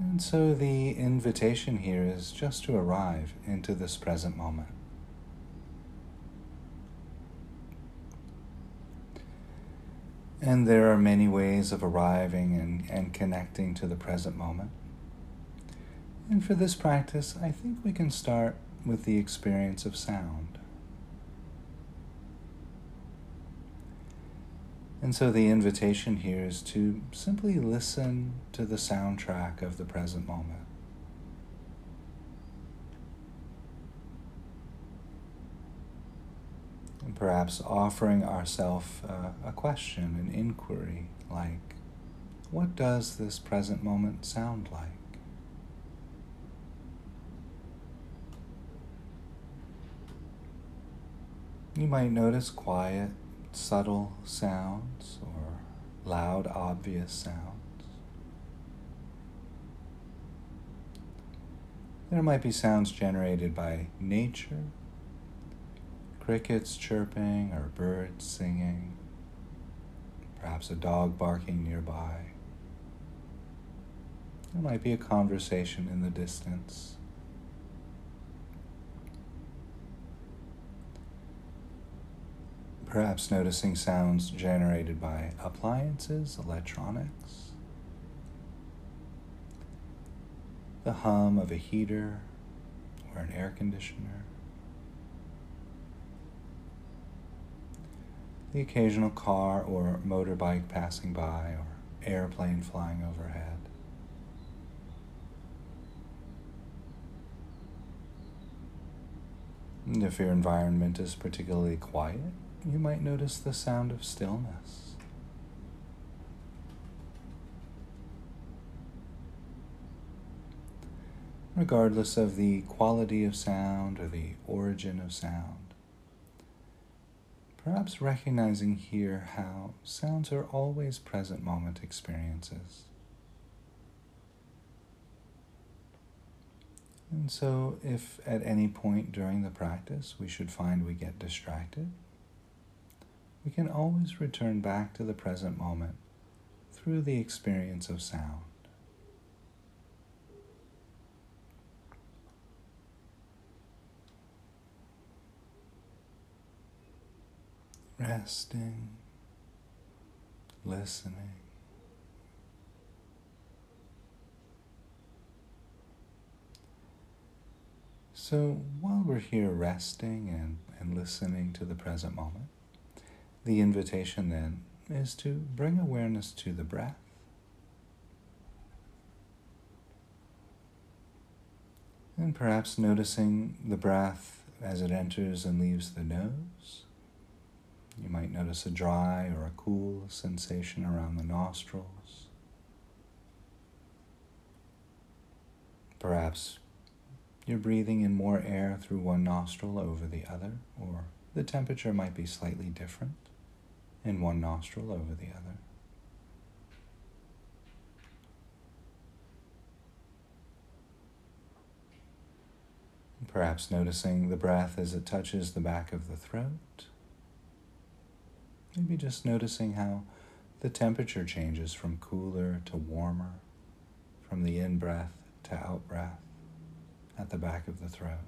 And so the invitation here is just to arrive into this present moment. And there are many ways of arriving and, and connecting to the present moment. And for this practice, I think we can start with the experience of sound. And so the invitation here is to simply listen to the soundtrack of the present moment. And perhaps offering ourselves uh, a question, an inquiry like, what does this present moment sound like? You might notice quiet subtle sounds or loud, obvious sounds. There might be sounds generated by nature, crickets chirping or birds singing, perhaps a dog barking nearby. There might be a conversation in the distance. Perhaps noticing sounds generated by appliances, electronics, the hum of a heater or an air conditioner, the occasional car or motorbike passing by or airplane flying overhead. If your environment is particularly quiet, you might notice the sound of stillness. Regardless of the quality of sound or the origin of sound, perhaps recognizing here how sounds are always present moment experiences. And so, if at any point during the practice we should find we get distracted, we can always return back to the present moment through the experience of sound. Resting, listening. So while we're here resting and, and listening to the present moment, the invitation then is to bring awareness to the breath. And perhaps noticing the breath as it enters and leaves the nose. You might notice a dry or a cool sensation around the nostrils. Perhaps you're breathing in more air through one nostril over the other, or the temperature might be slightly different in one nostril over the other. Perhaps noticing the breath as it touches the back of the throat. Maybe just noticing how the temperature changes from cooler to warmer, from the in breath to out breath at the back of the throat.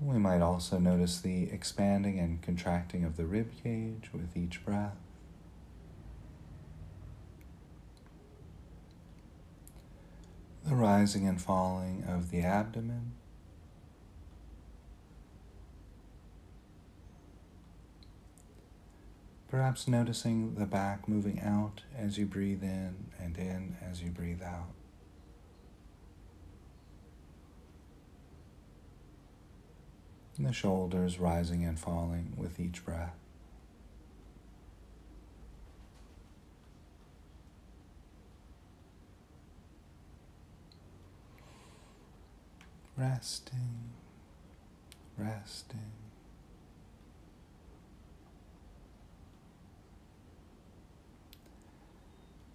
We might also notice the expanding and contracting of the rib cage with each breath. The rising and falling of the abdomen. Perhaps noticing the back moving out as you breathe in and in as you breathe out. And the shoulders rising and falling with each breath. Resting, resting.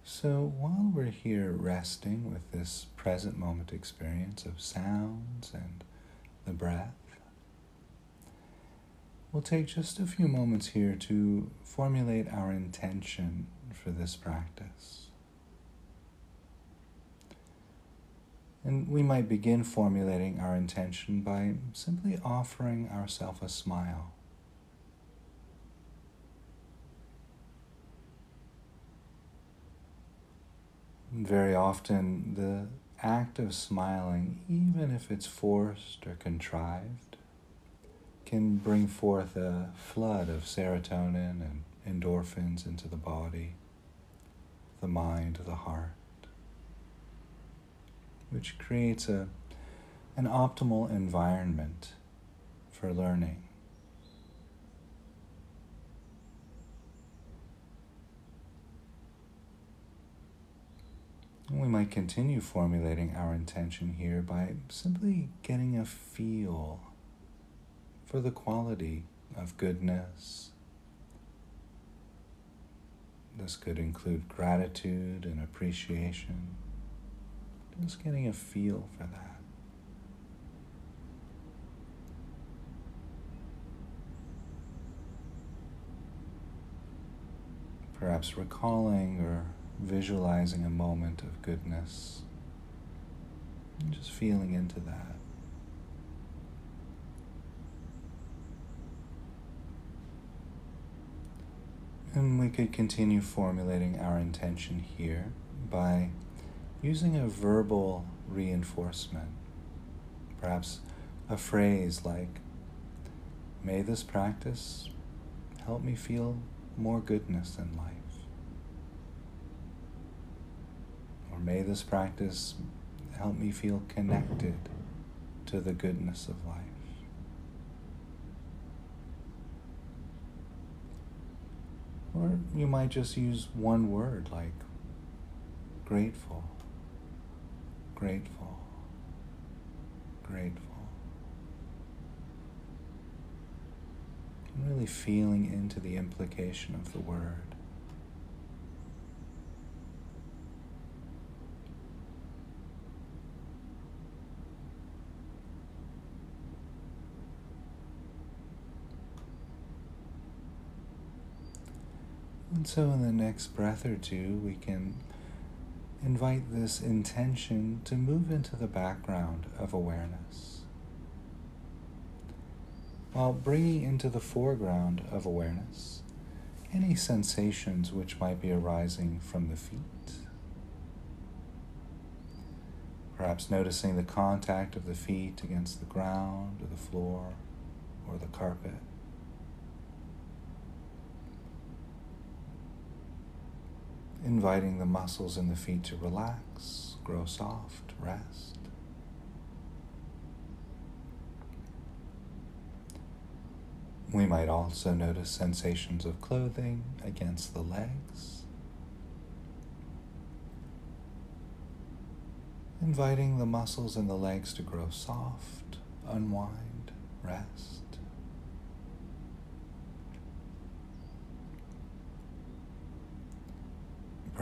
So while we're here resting with this present moment experience of sounds and the breath, We'll take just a few moments here to formulate our intention for this practice. And we might begin formulating our intention by simply offering ourselves a smile. Very often, the act of smiling, even if it's forced or contrived, can bring forth a flood of serotonin and endorphins into the body, the mind, the heart, which creates a, an optimal environment for learning. We might continue formulating our intention here by simply getting a feel for the quality of goodness. This could include gratitude and appreciation. Just getting a feel for that. Perhaps recalling or visualizing a moment of goodness just feeling into that. And we could continue formulating our intention here by using a verbal reinforcement. Perhaps a phrase like, May this practice help me feel more goodness in life. Or may this practice help me feel connected to the goodness of life. Or you might just use one word like grateful, grateful, grateful. really feeling into the implication of the word. And so, in the next breath or two, we can invite this intention to move into the background of awareness while bringing into the foreground of awareness any sensations which might be arising from the feet. Perhaps noticing the contact of the feet against the ground or the floor or the carpet. Inviting the muscles in the feet to relax, grow soft, rest. We might also notice sensations of clothing against the legs, inviting the muscles in the legs to grow soft, unwind, rest.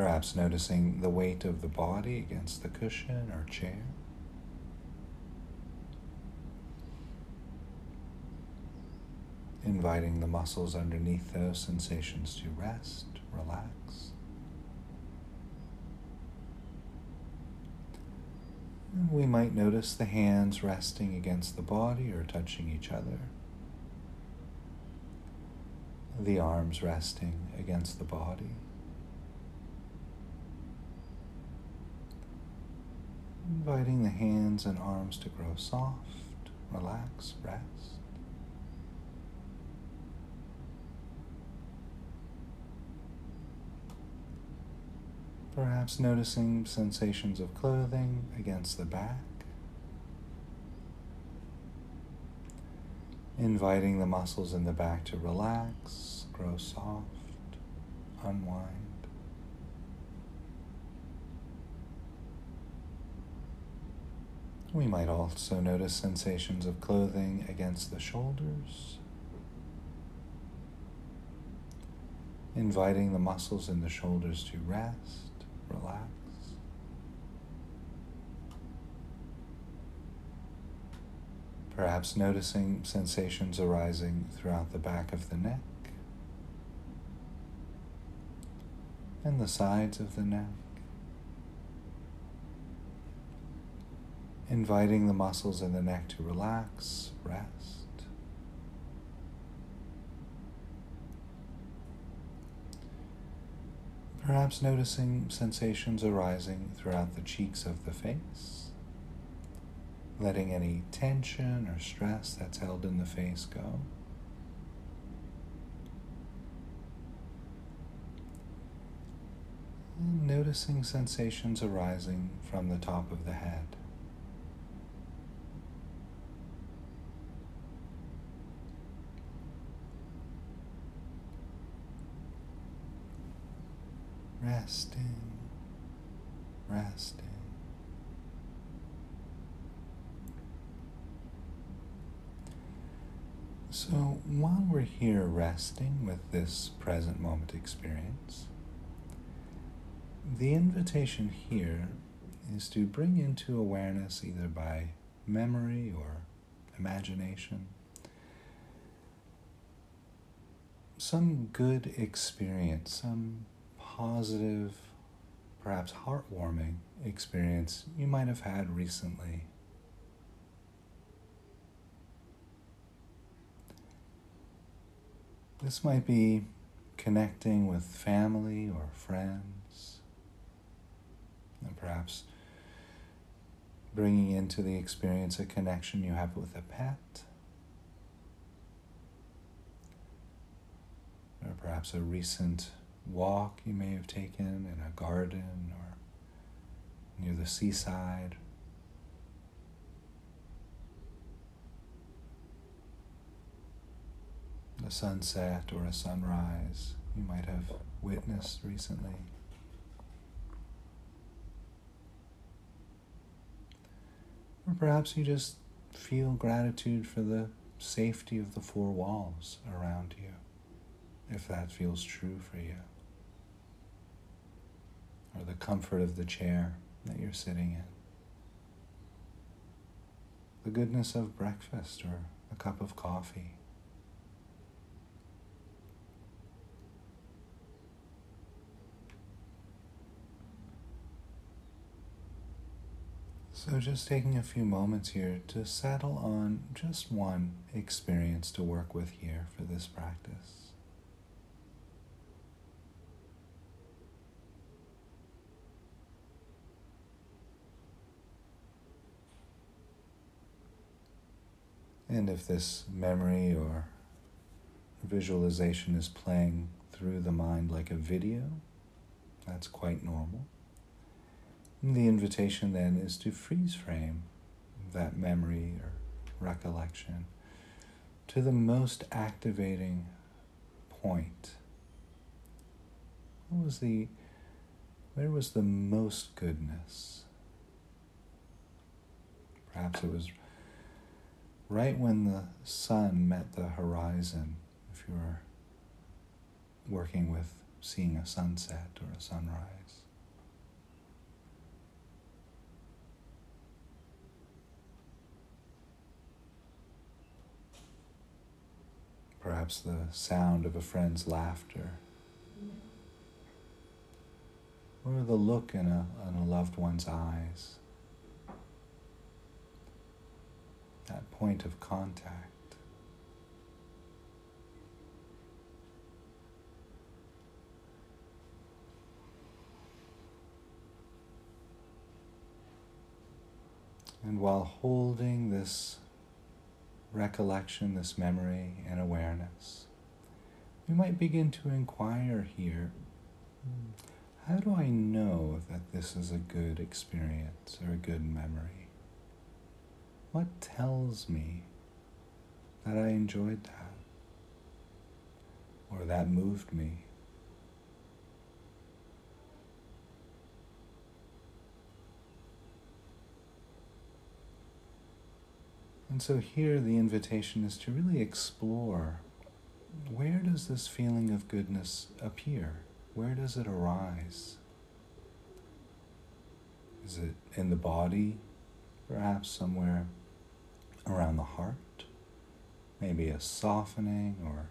Perhaps noticing the weight of the body against the cushion or chair. Inviting the muscles underneath those sensations to rest, relax. And we might notice the hands resting against the body or touching each other. The arms resting against the body. Inviting the hands and arms to grow soft, relax, rest. Perhaps noticing sensations of clothing against the back. Inviting the muscles in the back to relax, grow soft, unwind. We might also notice sensations of clothing against the shoulders, inviting the muscles in the shoulders to rest, relax. Perhaps noticing sensations arising throughout the back of the neck and the sides of the neck. Inviting the muscles in the neck to relax, rest. Perhaps noticing sensations arising throughout the cheeks of the face, letting any tension or stress that's held in the face go. Noticing sensations arising from the top of the head. Resting, resting. So while we're here resting with this present moment experience, the invitation here is to bring into awareness either by memory or imagination some good experience, some positive, perhaps heartwarming experience you might have had recently. This might be connecting with family or friends, and perhaps bringing into the experience a connection you have with a pet. Or perhaps a recent walk you may have taken in a garden or near the seaside. A sunset or a sunrise you might have witnessed recently. Or perhaps you just feel gratitude for the safety of the four walls around you, if that feels true for you or the comfort of the chair that you're sitting in, the goodness of breakfast or a cup of coffee. So, just taking a few moments here to settle on just one experience to work with here for this practice. And if this memory or visualization is playing through the mind like a video, that's quite normal. And the invitation then is to freeze frame that memory or recollection to the most activating point. What was the, where was the most goodness? Perhaps it was right when the sun met the horizon, if you were working with seeing a sunset or a sunrise. Perhaps the sound of a friend's laughter, or the look in a, in a loved one's eyes. That point of contact. And while holding this recollection, this memory, and awareness, we might begin to inquire here hmm, how do I know that this is a good experience or a good memory? What tells me that I enjoyed that? Or that moved me? And so here the invitation is to really explore where does this feeling of goodness appear? Where does it arise? Is it in the body, perhaps somewhere around the heart, maybe a softening or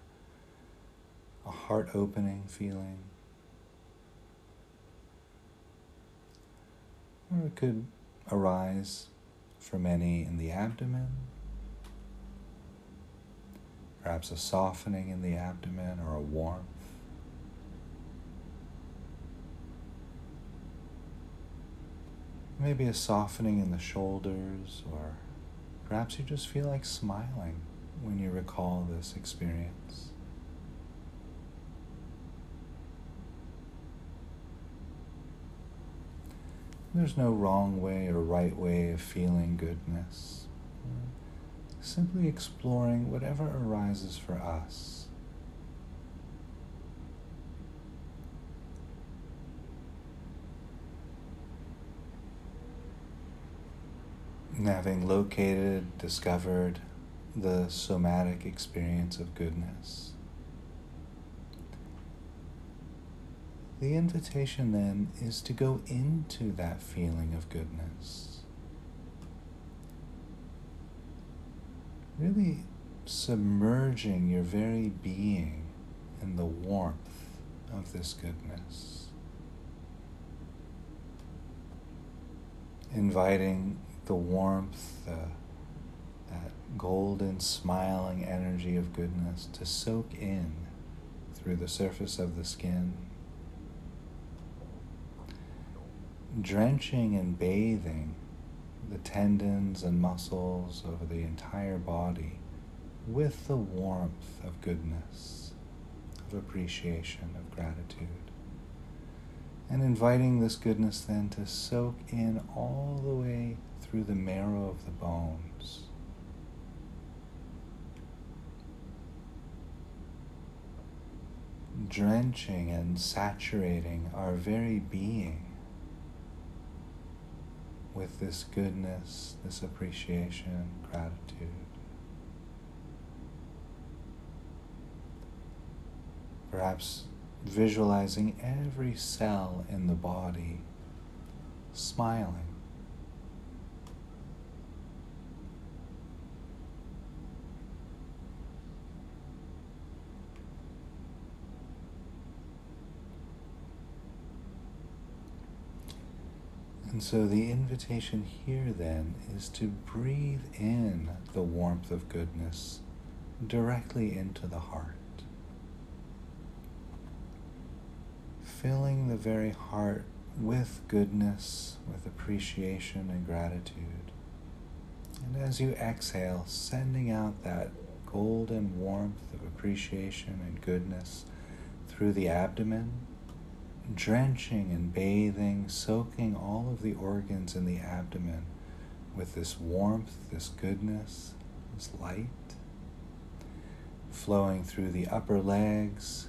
a heart opening feeling. Or it could arise for many in the abdomen, perhaps a softening in the abdomen or a warmth. Maybe a softening in the shoulders, or perhaps you just feel like smiling when you recall this experience. There's no wrong way or right way of feeling goodness. Simply exploring whatever arises for us. Having located, discovered the somatic experience of goodness. The invitation then is to go into that feeling of goodness. Really submerging your very being in the warmth of this goodness. Inviting the warmth, the, that golden smiling energy of goodness to soak in through the surface of the skin, drenching and bathing the tendons and muscles over the entire body with the warmth of goodness, of appreciation, of gratitude. And inviting this goodness then to soak in all the way through the marrow of the bones. Drenching and saturating our very being with this goodness, this appreciation, gratitude. Perhaps visualizing every cell in the body smiling. And so the invitation here then is to breathe in the warmth of goodness directly into the heart. Filling the very heart with goodness, with appreciation and gratitude. And as you exhale, sending out that golden warmth of appreciation and goodness through the abdomen drenching and bathing, soaking all of the organs in the abdomen with this warmth, this goodness, this light, flowing through the upper legs,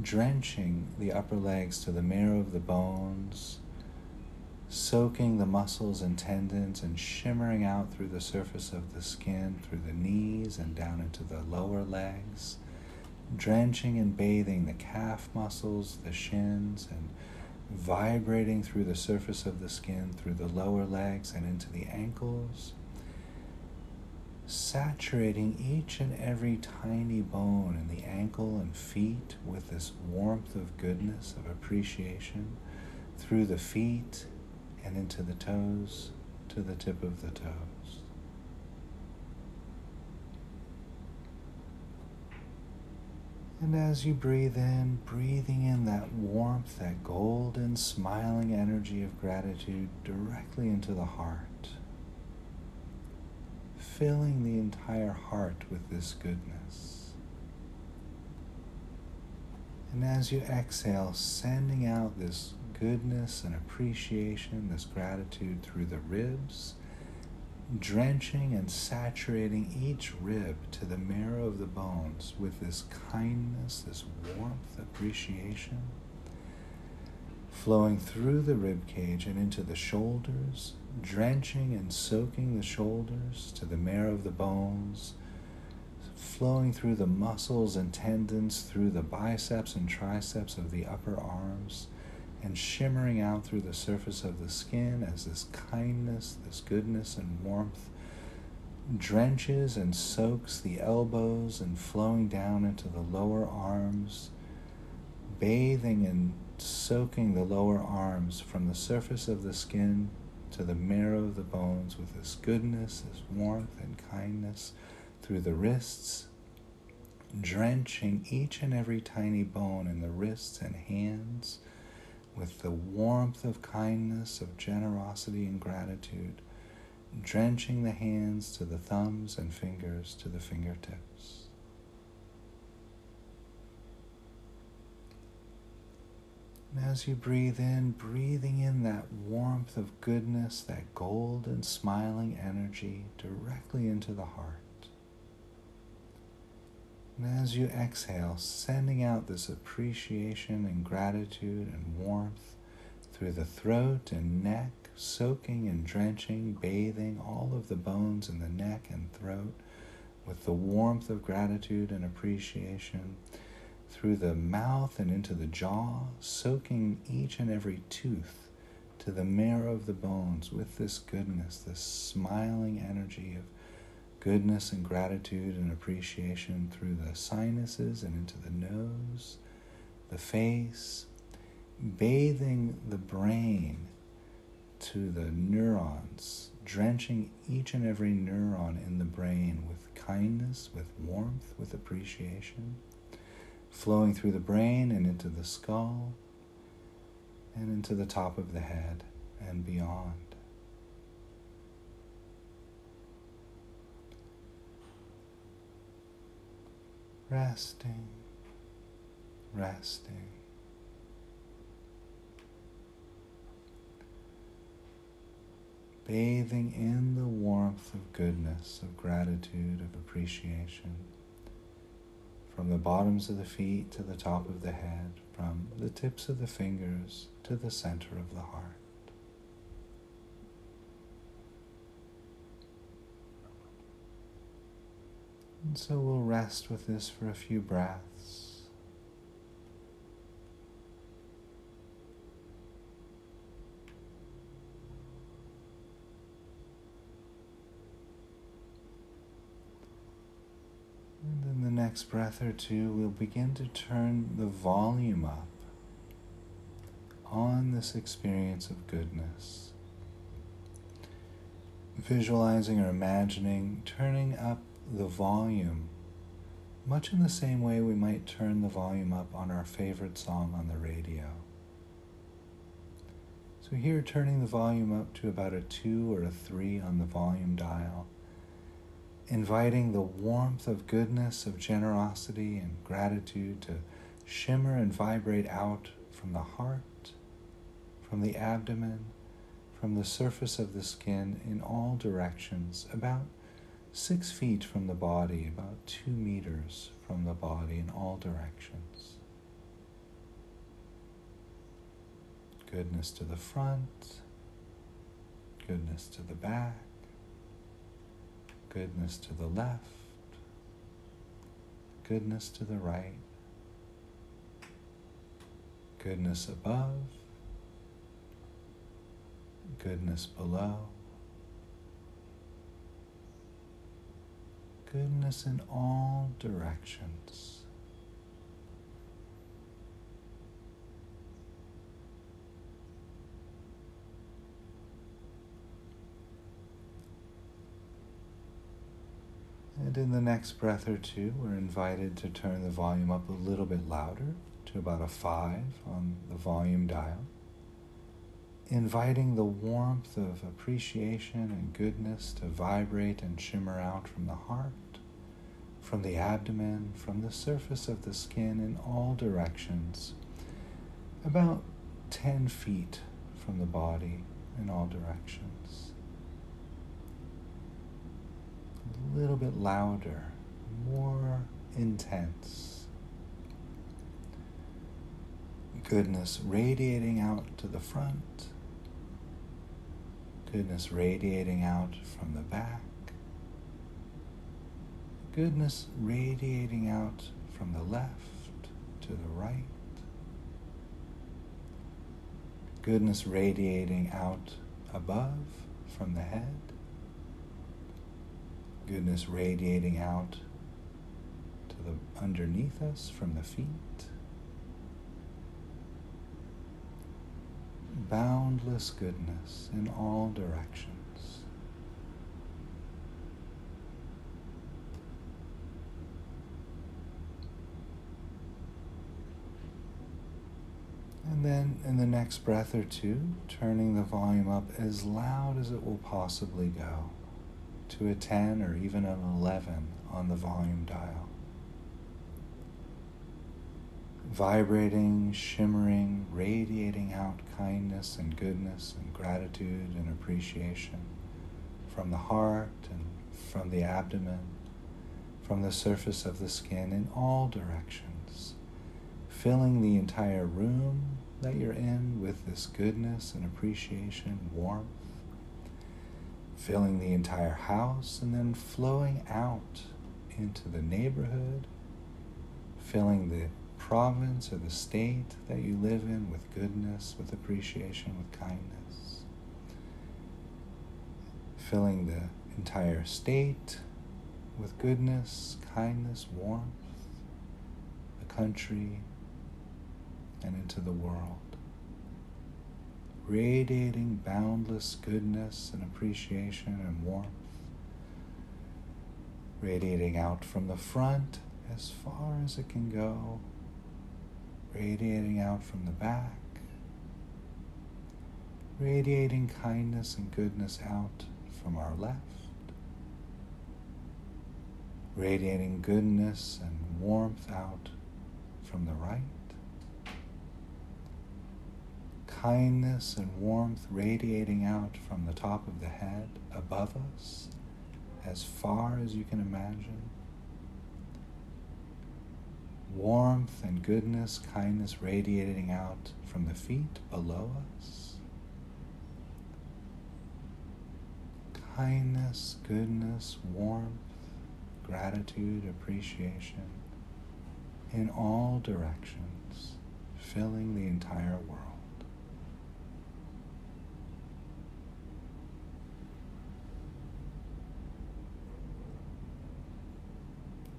drenching the upper legs to the marrow of the bones, soaking the muscles and tendons and shimmering out through the surface of the skin, through the knees and down into the lower legs drenching and bathing the calf muscles, the shins, and vibrating through the surface of the skin, through the lower legs, and into the ankles. Saturating each and every tiny bone in the ankle and feet with this warmth of goodness, of appreciation, through the feet and into the toes to the tip of the toes. And as you breathe in, breathing in that warmth, that golden, smiling energy of gratitude directly into the heart, filling the entire heart with this goodness. And as you exhale, sending out this goodness and appreciation, this gratitude through the ribs drenching and saturating each rib to the marrow of the bones with this kindness, this warmth, appreciation, flowing through the rib cage and into the shoulders, drenching and soaking the shoulders to the marrow of the bones, flowing through the muscles and tendons, through the biceps and triceps of the upper arms and shimmering out through the surface of the skin as this kindness, this goodness and warmth drenches and soaks the elbows and flowing down into the lower arms, bathing and soaking the lower arms from the surface of the skin to the marrow of the bones with this goodness, this warmth and kindness through the wrists, drenching each and every tiny bone in the wrists and hands with the warmth of kindness, of generosity and gratitude, drenching the hands to the thumbs and fingers to the fingertips. And as you breathe in, breathing in that warmth of goodness, that golden smiling energy directly into the heart. And as you exhale, sending out this appreciation and gratitude and warmth through the throat and neck, soaking and drenching, bathing all of the bones in the neck and throat with the warmth of gratitude and appreciation through the mouth and into the jaw, soaking each and every tooth to the marrow of the bones with this goodness, this smiling energy of goodness and gratitude and appreciation through the sinuses and into the nose, the face, bathing the brain to the neurons, drenching each and every neuron in the brain with kindness, with warmth, with appreciation, flowing through the brain and into the skull and into the top of the head and beyond. Resting, resting. Bathing in the warmth of goodness, of gratitude, of appreciation, from the bottoms of the feet to the top of the head, from the tips of the fingers to the center of the heart. And so we'll rest with this for a few breaths. And in the next breath or two, we'll begin to turn the volume up on this experience of goodness. Visualizing or imagining turning up the volume, much in the same way we might turn the volume up on our favorite song on the radio. So, here turning the volume up to about a two or a three on the volume dial, inviting the warmth of goodness, of generosity, and gratitude to shimmer and vibrate out from the heart, from the abdomen, from the surface of the skin in all directions, about six feet from the body, about two meters from the body in all directions. Goodness to the front, goodness to the back, goodness to the left, goodness to the right, goodness above, goodness below. Goodness in all directions. And in the next breath or two, we're invited to turn the volume up a little bit louder to about a five on the volume dial inviting the warmth of appreciation and goodness to vibrate and shimmer out from the heart, from the abdomen, from the surface of the skin in all directions, about 10 feet from the body in all directions. A little bit louder, more intense. Goodness radiating out to the front goodness radiating out from the back, goodness radiating out from the left to the right, goodness radiating out above from the head, Goodness radiating out to the underneath us from the feet. Boundless goodness in all directions. And then in the next breath or two, turning the volume up as loud as it will possibly go to a 10 or even an 11 on the volume dial. Vibrating, shimmering, radiating out kindness and goodness and gratitude and appreciation from the heart and from the abdomen, from the surface of the skin in all directions, filling the entire room that you're in with this goodness and appreciation, warmth filling the entire house and then flowing out into the neighborhood, filling the province or the state that you live in with goodness, with appreciation, with kindness, filling the entire state with goodness, kindness, warmth, the country, and into the world. Radiating boundless goodness and appreciation and warmth, radiating out from the front as far as it can go, radiating out from the back, radiating kindness and goodness out from our left, radiating goodness and warmth out from the right kindness and warmth radiating out from the top of the head above us as far as you can imagine. Warmth and goodness, kindness radiating out from the feet below us. Kindness, goodness, warmth, gratitude, appreciation in all directions, filling the entire world.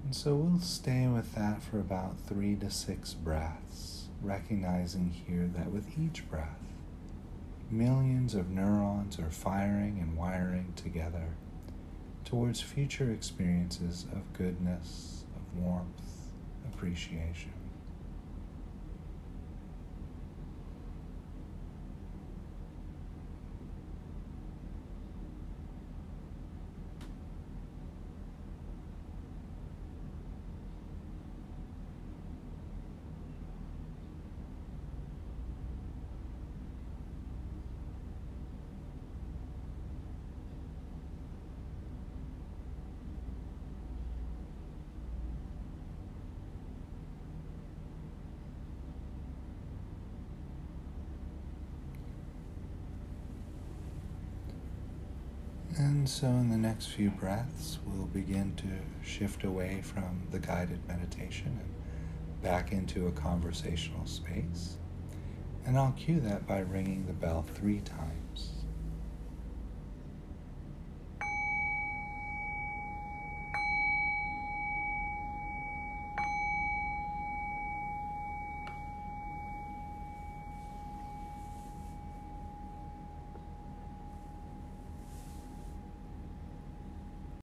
And so we'll stay with that for about three to six breaths, recognizing here that with each breath, millions of neurons are firing and wiring together towards future experiences of goodness, of warmth, appreciation. And so, in the next few breaths, we'll begin to shift away from the guided meditation and back into a conversational space. And I'll cue that by ringing the bell three times.